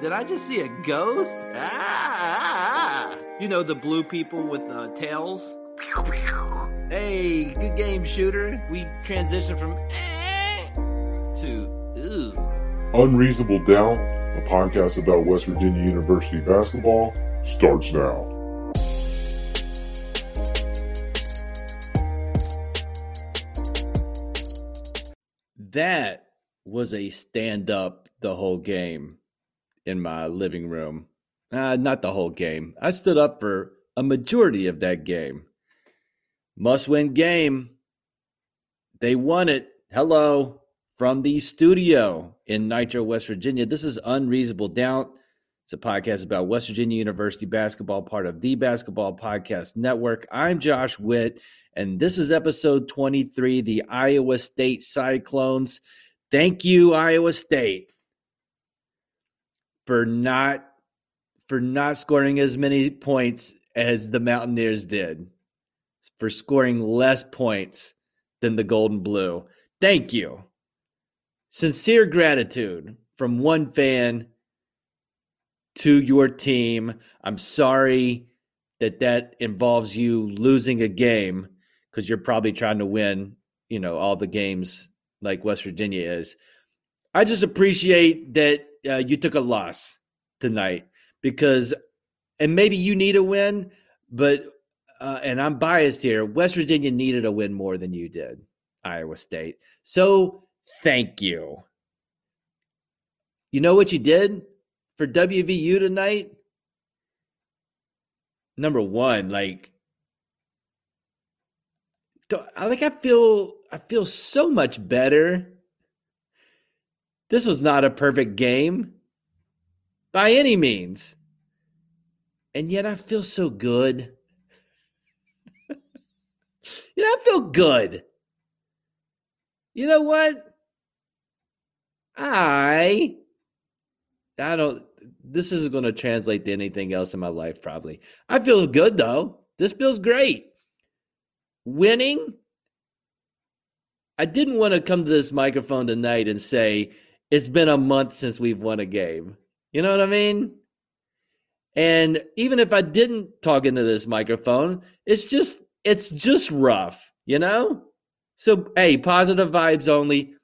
did I just see a ghost? Ah, you know the blue people with uh, tails. Hey, good game, shooter. We transition from eh to ooh. Unreasonable Doubt, a podcast about West Virginia University basketball, starts now. That was a stand up the whole game in my living room. Uh, not the whole game. I stood up for a majority of that game. Must win game. They won it. Hello from the studio in Nitro, West Virginia. This is Unreasonable Doubt. It's a podcast about West Virginia University basketball, part of the Basketball Podcast Network. I'm Josh Witt, and this is episode 23 the Iowa State Cyclones. Thank you, Iowa State, for not for not scoring as many points as the Mountaineers did, for scoring less points than the Golden Blue. Thank you. Sincere gratitude from one fan to your team. I'm sorry that that involves you losing a game because you're probably trying to win, you know, all the games like West Virginia is. I just appreciate that uh, you took a loss tonight because, and maybe you need a win, but, uh, and I'm biased here, West Virginia needed a win more than you did, Iowa State. So thank you. You know what you did for WVU tonight? Number one, like, I like I feel I feel so much better. This was not a perfect game by any means. And yet I feel so good. you know, I feel good. You know what? I I don't this isn't going to translate to anything else in my life probably. I feel good though. This feels great winning, I didn't want to come to this microphone tonight and say, it's been a month since we've won a game. You know what I mean? And even if I didn't talk into this microphone, it's just it's just rough, you know? So hey, positive vibes only.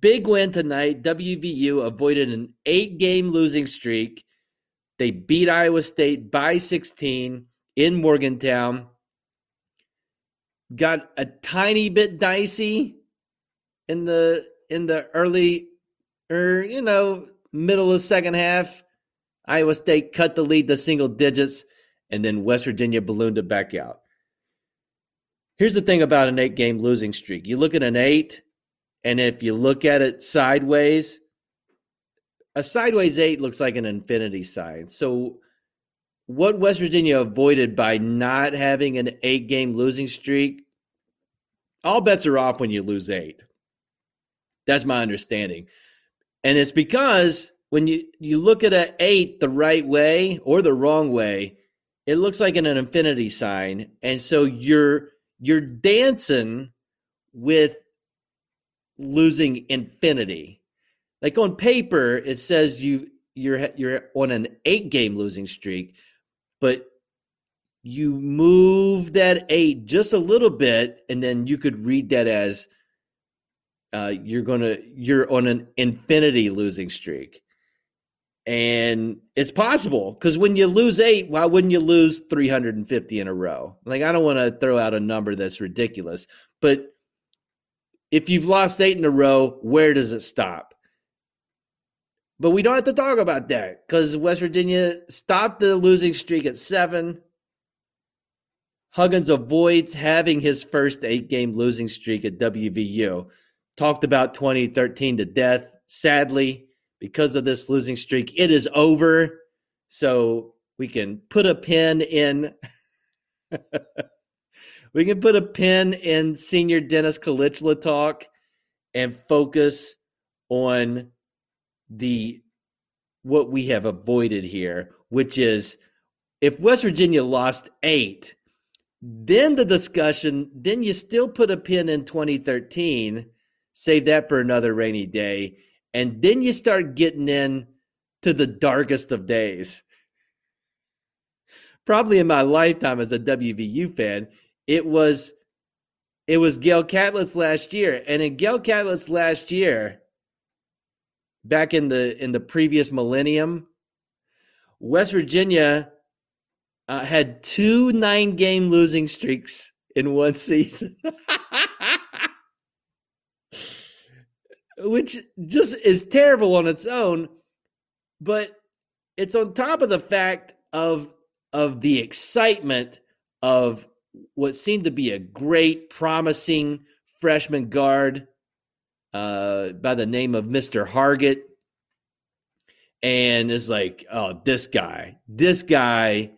Big win tonight. WVU avoided an eight game losing streak. They beat Iowa State by 16 in Morgantown got a tiny bit dicey in the in the early or you know middle of second half. Iowa State cut the lead to single digits, and then West Virginia ballooned it back out. Here's the thing about an eight game losing streak. You look at an eight, and if you look at it sideways, a sideways eight looks like an infinity sign. So what West Virginia avoided by not having an eight game losing streak, all bets are off when you lose eight. That's my understanding. And it's because when you, you look at an eight the right way or the wrong way, it looks like an, an infinity sign. And so you're you're dancing with losing infinity. Like on paper, it says you you're you're on an eight game losing streak, but you move that eight just a little bit, and then you could read that as uh, you're gonna you're on an infinity losing streak. And it's possible because when you lose eight, why wouldn't you lose 350 in a row? Like, I don't want to throw out a number that's ridiculous, but if you've lost eight in a row, where does it stop? But we don't have to talk about that because West Virginia stopped the losing streak at seven. Huggins avoids having his first eight game losing streak at WVU. Talked about 2013 to death. Sadly, because of this losing streak, it is over. So we can put a pin in. we can put a pin in senior Deniz Kilicli talk and focus on the what we have avoided here, which is if West Virginia lost eight, then the discussion, then you still put a pin in 2013, save that for another rainy day, and then you start getting in to the darkest of days. Probably in my lifetime as a WVU fan, it was it was Gale Catlett last year. And in Gale Catlett last year, back in the in the previous millennium, West Virginia uh, had two nine game losing streaks in one season. Which just is terrible on its own, but it's on top of the fact of of the excitement of what seemed to be a great, promising freshman guard uh, by the name of Mr. Hargett. And it's like, oh, this guy, this guy,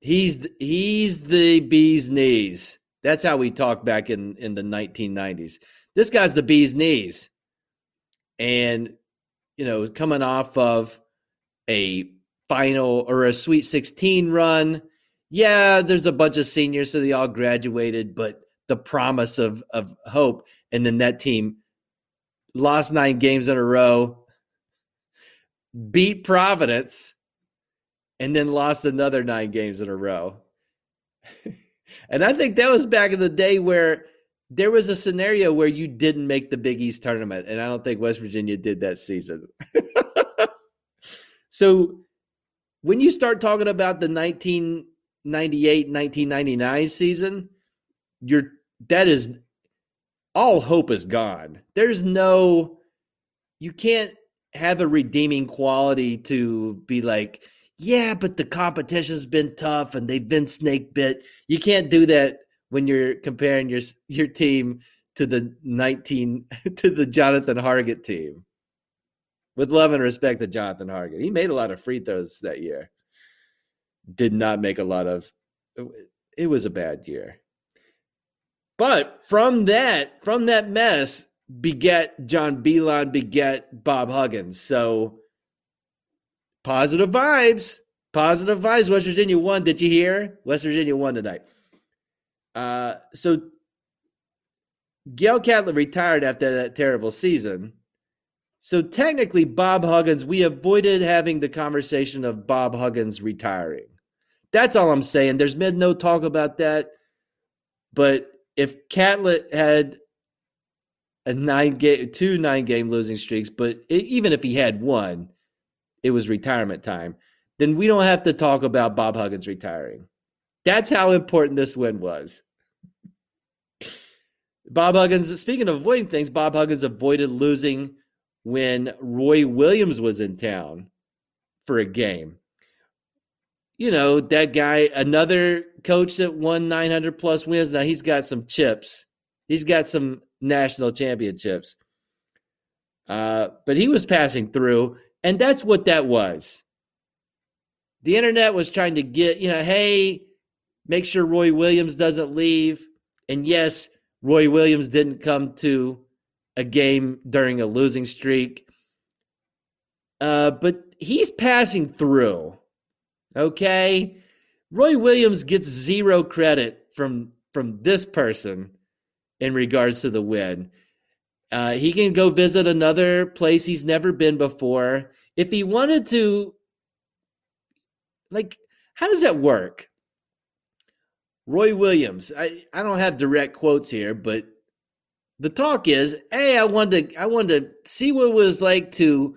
he's he's the bee's knees. That's how we talked back in in the 1990s. This guy's the bee's knees, and you know, coming off of a final or a Sweet 16 run. Yeah, there's a bunch of seniors, so they all graduated, but the promise of of hope, and then that team lost nine games in a row, beat Providence, and then lost another nine games in a row. and I think that was back in the day where there was a scenario where you didn't make the Big East tournament, and I don't think West Virginia did that season. so when you start talking about the 1998 1999 season, you're that is all hope is gone. There's no you can't have a redeeming quality to be like, yeah, but the competition's been tough and they've been snake bit. You can't do that when you're comparing your your team to the 19 to the Jonathan Hargett team. With love and respect to Jonathan Hargett. He made a lot of free throws that year. Did not make a lot of it was a bad year. But from that, from that mess, beget John Beilein, beget Bob Huggins. So positive vibes. Positive vibes. West Virginia won. Did you hear? West Virginia won tonight. Uh, so Gale Catlett retired after that terrible season. So technically, Bob Huggins, we avoided having the conversation of Bob Huggins retiring. That's all I'm saying. There's been no talk about that. But if Catlett had a nine game, two nine game losing streaks, but it, even if he had one, it was retirement time. Then we don't have to talk about Bob Huggins retiring. That's how important this win was. Bob Huggins, speaking of avoiding things, Bob Huggins avoided losing when Roy Williams was in town for a game. You know, that guy, another coach that won 900 plus wins. Now he's got some chips. He's got some national championships. Uh, but he was passing through, and that's what that was. The internet was trying to get, you know, hey, make sure Roy Williams doesn't leave. And yes, Roy Williams didn't come to a game during a losing streak. Uh, but he's passing through. Okay. Roy Williams gets zero credit from from this person in regards to the win. Uh, he can go visit another place he's never been before. If he wanted to, like, how does that work? Roy Williams, I, I don't have direct quotes here, but the talk is, hey, I wanted to I wanted to see what it was like to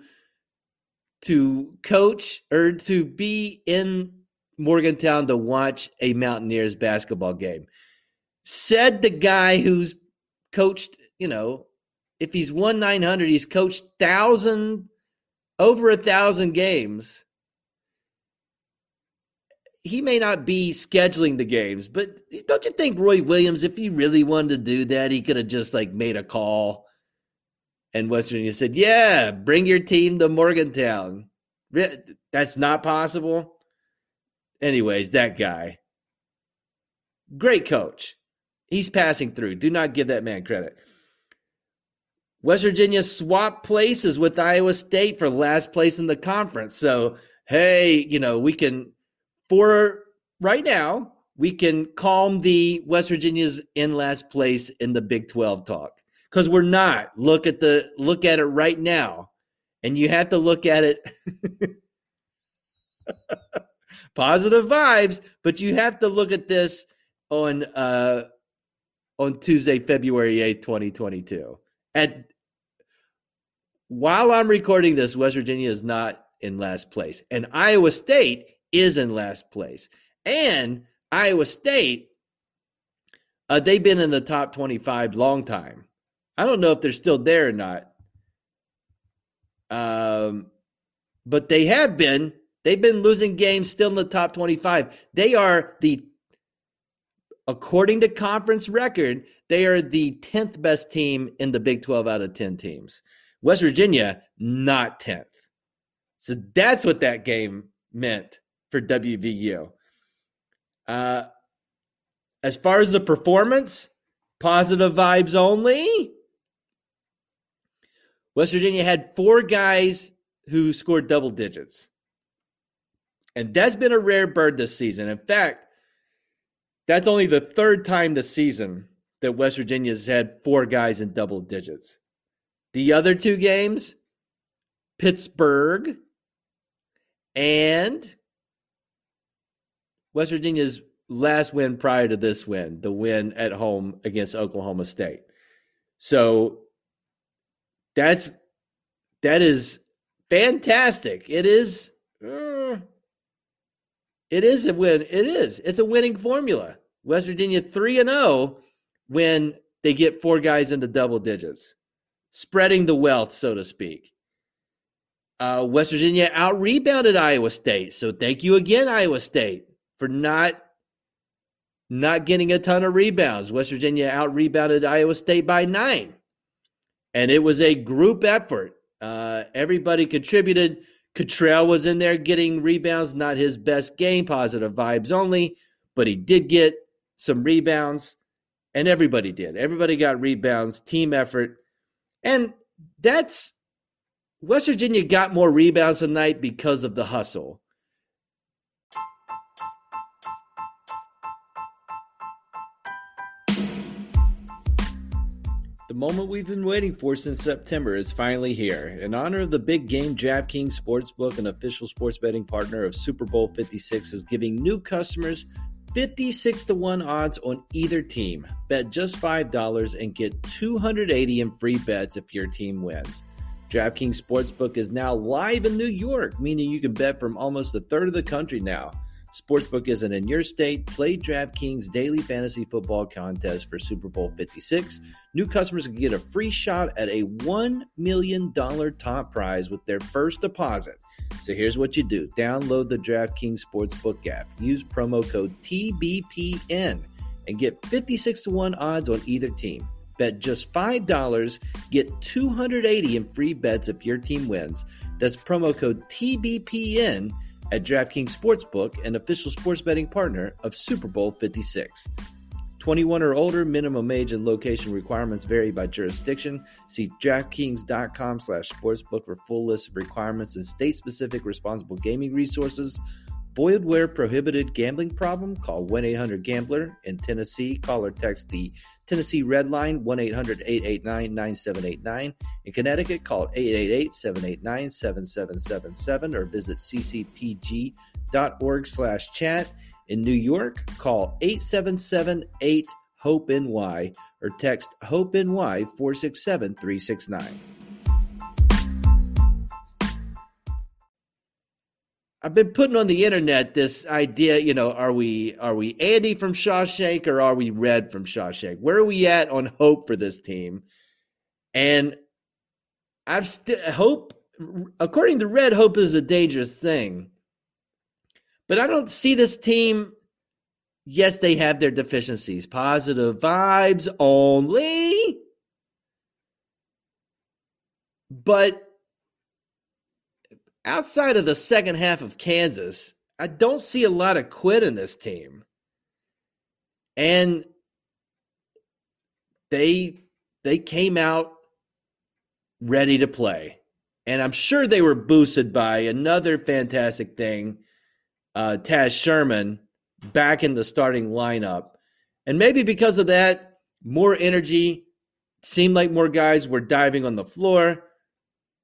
to coach or to be in Morgantown to watch a Mountaineers basketball game. Said the guy who's coached, you know, if he's won 900, he's coached thousand, over a thousand games. He may not be scheduling the games, but don't you think Roy Williams, if he really wanted to do that, he could have just like made a call and West Virginia said, Yeah, bring your team to Morgantown. That's not possible. Anyways, that guy, great coach. He's passing through. Do not give that man credit. West Virginia swapped places with Iowa State for last place in the conference. So, hey, you know, we can, for right now, we can calm the West Virginia's in last place in the Big 12 talk because we're not. Look at the look at it right now. and you have to look at it positive vibes, but you have to look at this on uh on Tuesday, February 8th, 2022. At while I'm recording this, West Virginia is not in last place, and Iowa State is in last place. And Iowa State, uh, they've been in the top 25 long time. I don't know if they're still there or not. Um, but they have been. They've been losing games still in the top 25. They are the, according to conference record, they are the 10th best team in the Big 12 out of 10 teams. West Virginia, not 10th. So that's what that game meant for WVU. Uh, as far as the performance, positive vibes only. West Virginia had four guys who scored double digits. And that's been a rare bird this season. In fact, that's only the third time this season that West Virginia's had four guys in double digits. The other two games, Pittsburgh and West Virginia's last win prior to this win, the win at home against Oklahoma State. So that's that is fantastic. It is uh, it is a win. It is. It's a winning formula. West Virginia 3 and 0 when they get four guys into double digits. Spreading the wealth, so to speak. Uh, West Virginia out rebounded Iowa State. So thank you again, Iowa State, for not not getting a ton of rebounds. West Virginia out rebounded Iowa State by nine and it was a group effort. Uh, everybody contributed. Cottrell was in there getting rebounds, not his best game, positive vibes only, but he did get some rebounds, and everybody did. Everybody got rebounds, team effort. And that's West Virginia got more rebounds tonight because of the hustle. The moment we've been waiting for since September is finally here. In honor of the big game, DraftKings Sportsbook, an official sports betting partner of Super Bowl 56, is giving new customers 56 to 1 odds on either team. Bet just $5 and get 280 in free bets if your team wins. DraftKings Sportsbook is now live in New York, meaning you can bet from almost a third of the country now. Sportsbook isn't in your state. Play DraftKings daily fantasy football contest for Super Bowl 56. New customers can get a free shot at a $1 million top prize with their first deposit. So here's what you do download the DraftKings Sportsbook app, use promo code TBPN, and get 56 to 1 odds on either team. Bet just $5, get 280 in free bets if your team wins. That's promo code TBPN at DraftKings Sportsbook, an official sports betting partner of Super Bowl 56. 21 or older, minimum age and location requirements vary by jurisdiction. See DraftKings.com slash sportsbook for full list of requirements and state-specific responsible gaming resources. Void where prohibited gambling problem, call 1 800 Gambler. In Tennessee, call or text the Tennessee Red Line 1 800 889 9789. In Connecticut, call 888 789 7777 or visit ccpg.org slash chat. In New York, call 877 8 HOPE NY or text HOPE NY 467 369. I've been putting on the internet this idea, you know, are we are we Andy from Shawshank or are we Red from Shawshank? Where are we at on hope for this team? And I've still hope according to Red, hope is a dangerous thing. But I don't see this team. Yes, they have their deficiencies. Positive vibes only. But outside of the second half of Kansas, I don't see a lot of quit in this team. And they they came out ready to play. And I'm sure they were boosted by another fantastic thing, uh, Taz Sherman back in the starting lineup. And maybe because of that, more energy, seemed like more guys were diving on the floor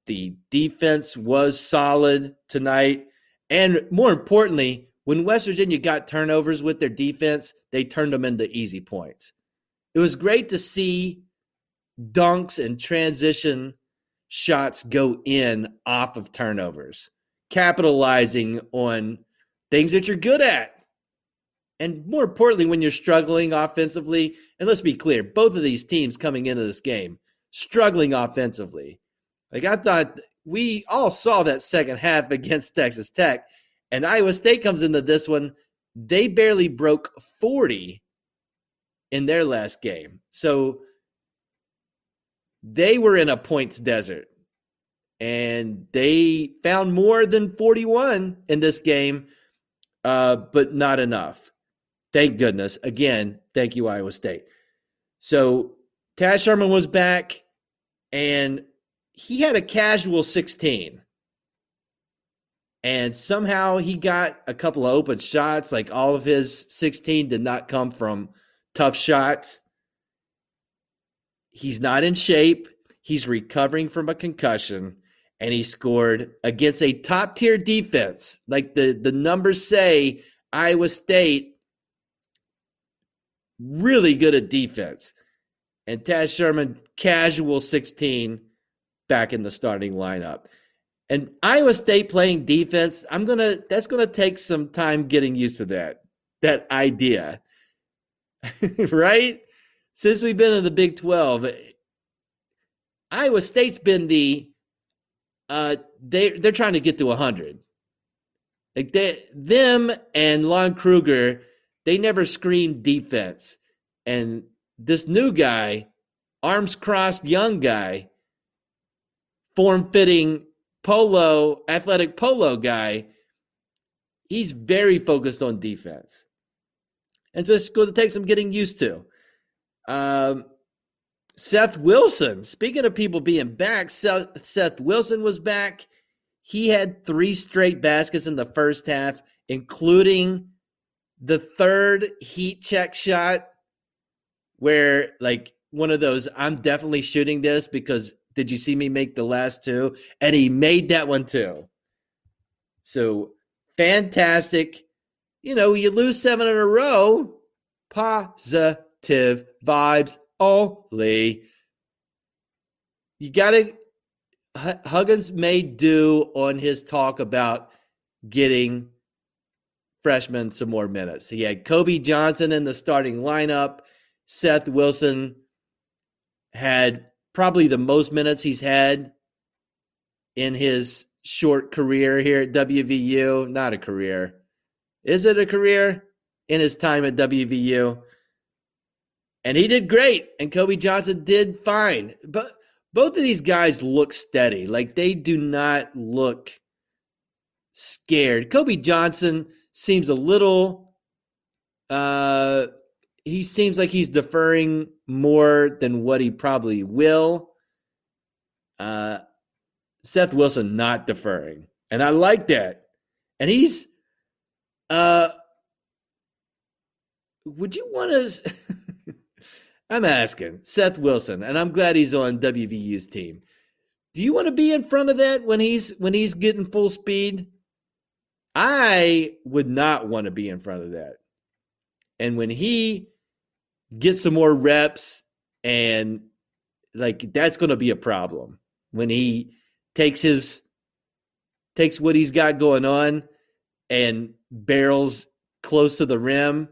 The defense was solid tonight. And more importantly, when West Virginia got turnovers with their defense, they turned them into easy points. It was great to see dunks and transition shots go in off of turnovers, capitalizing on things that you're good at. And more importantly, when you're struggling offensively, and let's be clear, both of these teams coming into this game struggling offensively. Like I thought we all saw that second half against Texas Tech, and Iowa State comes into this one. They barely broke 40 in their last game. So they were in a points desert and they found more than 41 in this game, uh, but not enough. Thank goodness. Again, thank you, Iowa State. So Taz Sherman was back and he had a casual 16. And somehow he got a couple of open shots. Like all of his 16 did not come from tough shots. He's not in shape. He's recovering from a concussion and he scored against a top tier defense. Like the, the numbers say, Iowa State really good at defense. And Taz Sherman, casual 16, back in the starting lineup. And Iowa State playing defense, I'm gonna that's gonna take some time getting used to that. That idea. right? Since we've been in the Big 12, Iowa State's been the uh they they're trying to get to 100. Like they them and Lon Kruger, they never screamed defense. And this new guy, arms crossed young guy, form fitting polo, athletic polo guy, he's very focused on defense. And so it's going to take some getting used to. Um, Seth Wilson, speaking of people being back, Seth, Seth Wilson was back. He had three straight baskets in the first half, including the third heat check shot where like one of those I'm definitely shooting this because did you see me make the last two? And he made that one too. So fantastic. You know, you lose seven in a row, positive vibes only. You got to, Huggins may do on his talk about getting freshmen some more minutes. He had Kobe Johnson in the starting lineup. Seth Wilson had probably the most minutes he's had in his short career here at WVU. Not a career. Is it a career? In his time at WVU. And he did great. And Kobe Johnson did fine. But both of these guys look steady. Like they do not look scared. Kobe Johnson seems a little uh he seems like he's deferring more than what he probably will. Uh, Seth Wilson not deferring, and I like that. And he's, uh, would you want to? I'm asking Seth Wilson, and I'm glad he's on WVU's team. Do you want to be in front of that when he's when he's getting full speed? I would not want to be in front of that. And when he get some more reps and like that's going to be a problem. When he takes his takes what he's got going on and barrels close to the rim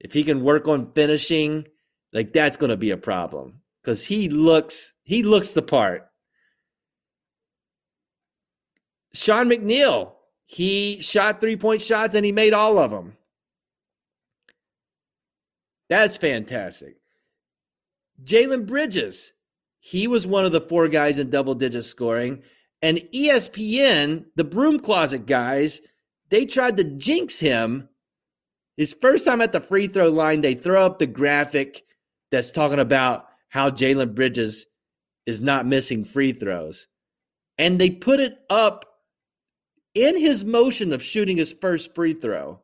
if he can work on finishing like that's going to be a problem. Cuz he looks he looks the part. Sean McNeil he shot three point shots and he made all of them that's fantastic. Jalen Bridges, he was one of the four guys in double digit scoring. And ESPN, the broom closet guys, they tried to jinx him. His first time at the free throw line, they throw up the graphic that's talking about how Jalen Bridges is not missing free throws. And they put it up in his motion of shooting his first free throw.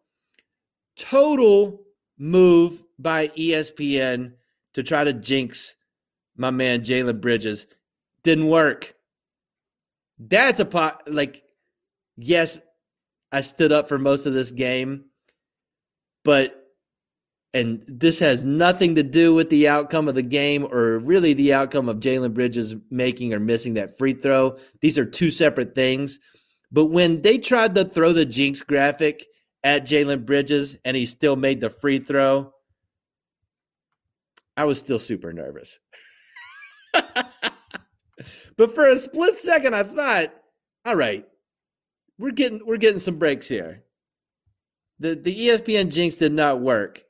Total move by ESPN to try to jinx my man Jalen Bridges. Didn't work. That's a pot. Like, yes, I stood up for most of this game, but and this has nothing to do with the outcome of the game or really the outcome of Jalen Bridges making or missing that free throw. These are two separate things. But when they tried to throw the jinx graphic at Jalen Bridges and he still made the free throw, I was still super nervous. but for a split second, I thought, all right, we're getting we're getting some breaks here. The the ESPN jinx did not work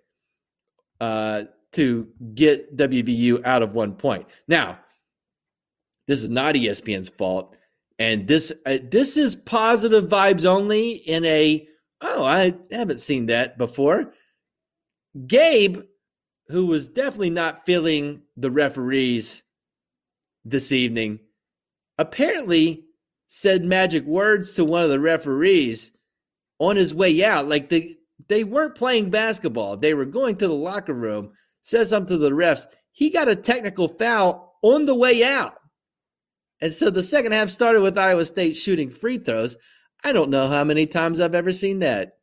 uh, to get WVU out of one point. Now, this is not ESPN's fault, and this uh, this is positive vibes only. In a oh, I haven't seen that before. Gabe, who was definitely not feeling the referees this evening, apparently said magic words to one of the referees on his way out. Like the they weren't playing basketball. They were going to the locker room, said something to the refs. He got a technical foul on the way out. And so the second half started with Iowa State shooting free throws. I don't know how many times I've ever seen that.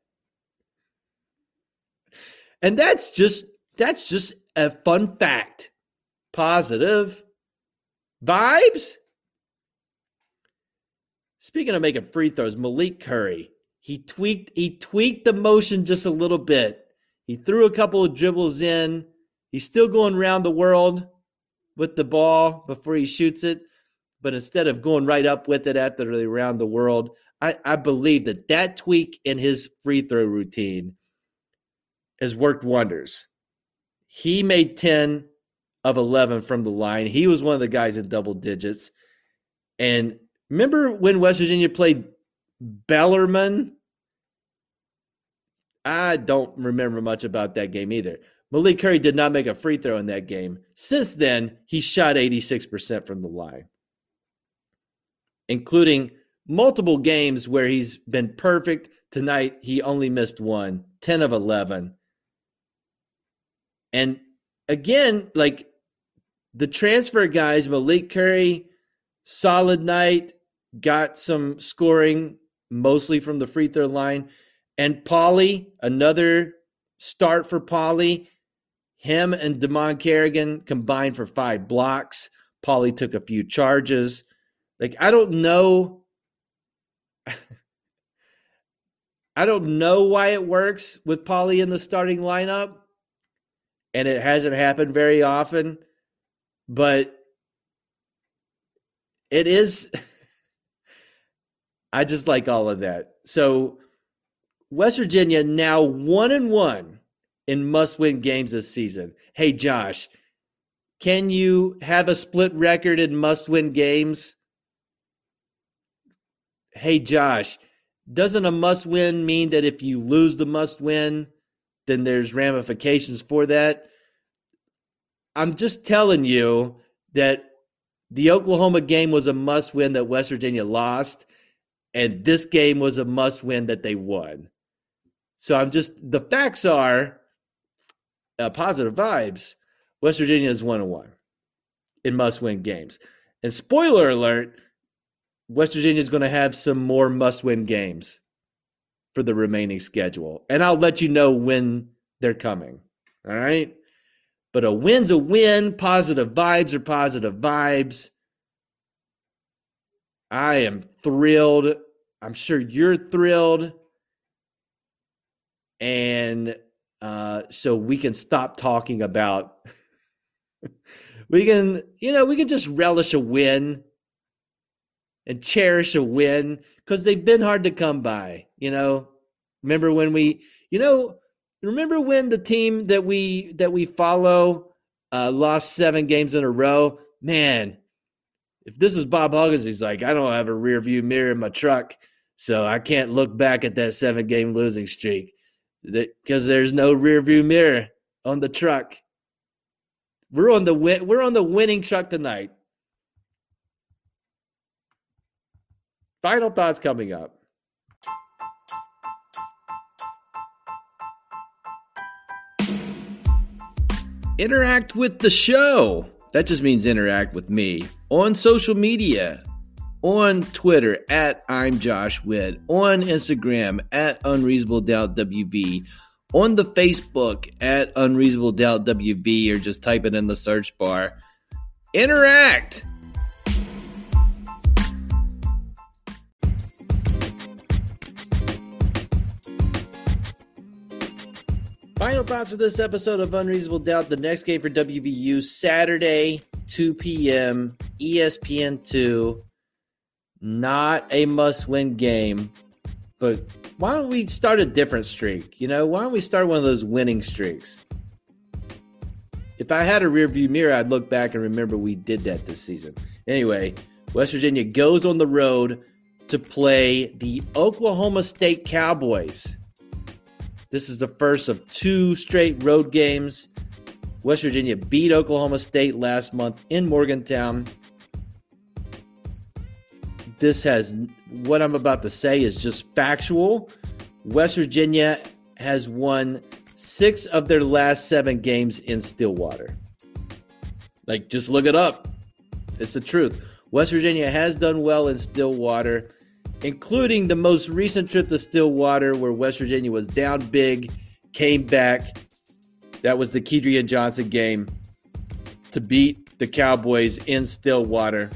And that's just that's just a fun fact. Positive vibes. Speaking of making free throws, Malik Curry, he tweaked he tweaked the motion just a little bit. He threw a couple of dribbles in. He's still going around the world with the ball before he shoots it, but instead of going right up with it after the around the world, I, I believe that that tweak in his free throw routine has worked wonders. He made 10 of 11 from the line. He was one of the guys in double digits. And remember when West Virginia played Bellarmine? I don't remember much about that game either. Malik Curry did not make a free throw in that game. Since then, he shot 86% from the line, including multiple games where he's been perfect. Tonight, he only missed one, 10 of 11. And again, like the transfer guys, Malik Curry, solid night, got some scoring mostly from the free throw line. And Pauly, another start for Pauly. Him and Dimon Carrigan combined for five blocks. Pauly took a few charges. Like, I don't know. I don't know why it works with Pauly in the starting lineup. And it hasn't happened very often. But it is. I just like all of that. So West Virginia now one and one in must-win games this season. Hey Josh, can you have a split record in must-win games? Hey Josh, doesn't a must-win mean that if you lose the must-win, then there's ramifications for that? I'm just telling you that the Oklahoma game was a must-win that West Virginia lost and this game was a must win that they won. So I'm just the facts are uh, positive vibes. West Virginia is one and one in must win games. And spoiler alert, West Virginia is going to have some more must win games for the remaining schedule. And I'll let you know when they're coming. All right. But a win's a win. Positive vibes are positive vibes. I am thrilled. I'm sure you're thrilled. And uh, so we can stop talking about, we can, you know, we can just relish a win and cherish a win because they've been hard to come by. You know, remember when we, you know, remember when the team that we that we follow uh, lost seven games in a row? Man, if this is Bob Huggins, he's like, I don't have a rear view mirror in my truck, so I can't look back at that seven game losing streak because there's no rear view mirror on the truck. We're on the win- we're on the winning truck tonight. Final thoughts coming up. Interact with the show. That just means interact with me on social media on Twitter at I'm Josh Witt, on Instagram at Unreasonable Doubt WV, on the Facebook at Unreasonable Doubt WV, or just type it in the search bar. Interact! Final thoughts for this episode of Unreasonable Doubt. The next game for WVU, Saturday, 2 p.m., ESPN 2. Not a must win game, but why don't we start a different streak? You know, why don't we start one of those winning streaks? If I had a rear view mirror, I'd look back and remember we did that this season. Anyway, West Virginia goes on the road to play the Oklahoma State Cowboys. This is the first of two straight road games. West Virginia beat Oklahoma State last month in Morgantown. This has what I'm about to say is just factual. West Virginia has won six of their last seven games in Stillwater. Like, just look it up. It's the truth. West Virginia has done well in Stillwater including the most recent trip to Stillwater, where West Virginia was down big, came back. That was the Kedrian Johnson game to beat the Cowboys in Stillwater.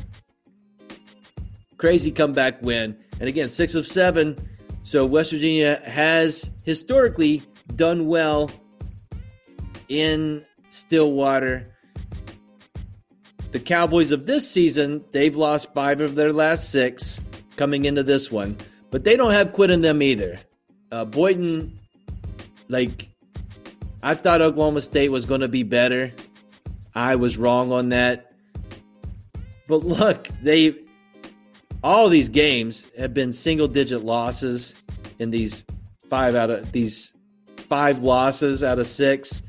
Crazy comeback win. And again, six of seven. So West Virginia has historically done well in Stillwater. The Cowboys of this season, they've lost five of their last six coming into this one, but they don't have quit in them either. Uh, Boynton, like, I thought Oklahoma State was going to be better. I was wrong on that. But look, they all these games have been single digit losses in these five out of these five losses out of six.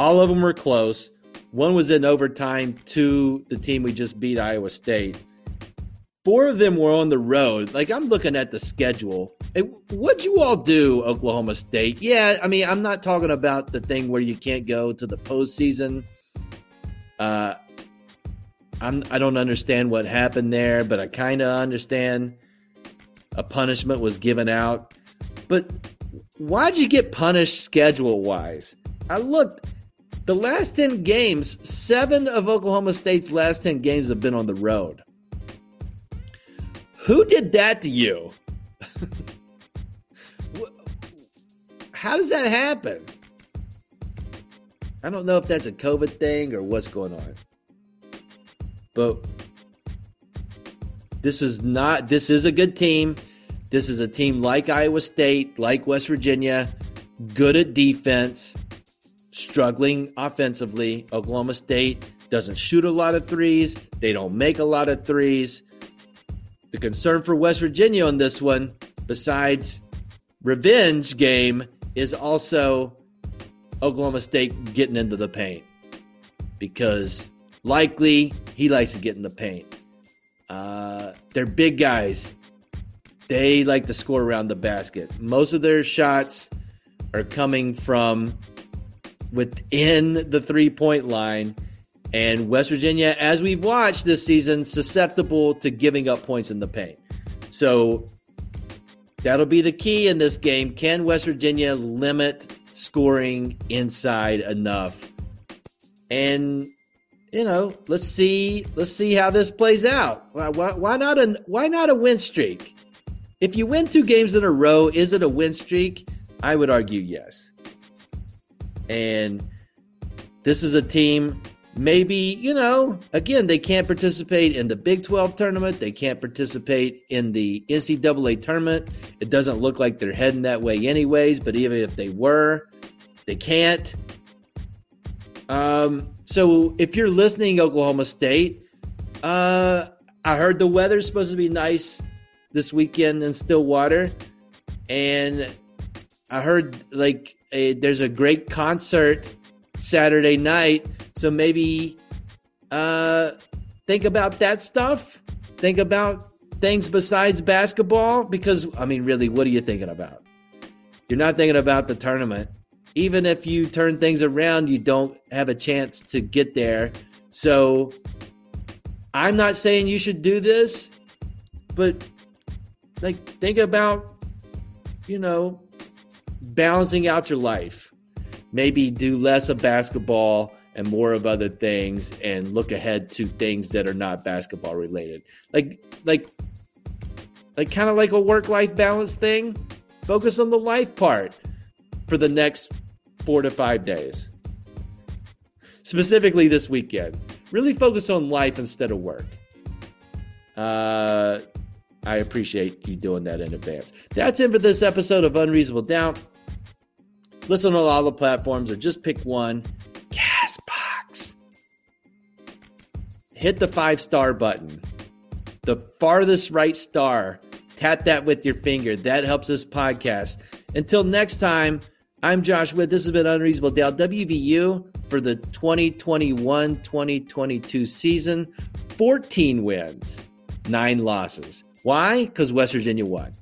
All of them were close. One was in overtime to the team we just beat, Iowa State. Four of them were on the road. Like I'm looking at the schedule. Hey, what'd you all do, Oklahoma State? Yeah, I mean, I'm not talking about the thing where you can't go to the postseason. Uh, I'm I don't understand what happened there, but I kind of understand a punishment was given out. But why'd you get punished schedule wise? I looked. The last 10 games, seven of Oklahoma State's last 10 games have been on the road. Who did that to you? How does that happen? I don't know if that's a COVID thing or what's going on. But this is not, this is a good team. This is a team like Iowa State, like West Virginia, good at defense, struggling offensively. Oklahoma State doesn't shoot a lot of threes, they don't make a lot of threes. The concern for West Virginia on this one, besides revenge game, is also Oklahoma State getting into the paint because likely he likes to get in the paint. Uh, they're big guys. They like to score around the basket. Most of their shots are coming from within the three point line and West Virginia, as we've watched this season, susceptible to giving up points in the paint. So that'll be the key in this game. Can West Virginia limit scoring inside enough? And you know, let's see, let's see how this plays out. Why, why not a why not a win streak? If you win two games in a row, is it a win streak? I would argue yes. And this is a team maybe, you know, again, they can't participate in the Big 12 tournament. They can't participate in the NCAA tournament. It doesn't look like they're heading that way, anyways, but even if they were, they can't. Um, so if you're listening, Oklahoma State, uh, I heard the weather's supposed to be nice this weekend in Stillwater. And I heard like a, there's a great concert Saturday night so maybe uh, think about that stuff. Think about things besides basketball because, I mean, really, what are you thinking about? You're not thinking about the tournament. Even if you turn things around, you don't have a chance to get there. So I'm not saying you should do this. but like think about, you know, balancing out your life. Maybe do less of basketball and more of other things and look ahead to things that are not basketball related. Like like like kind of like a work-life balance thing. Focus on the life part for the next 4 to 5 days. Specifically this weekend. Really focus on life instead of work. Uh I appreciate you doing that in advance. That's it for this episode of Unreasonable Doubt. Listen on all the platforms or just pick one. Castbox. Hit the five star button. The farthest right star. Tap that with your finger. That helps this podcast. Until next time, I'm Josh Witt. This has been Unreasonable Doubt WVU for the 2021 2022 season. 14 wins, nine losses. Why? Because West Virginia won.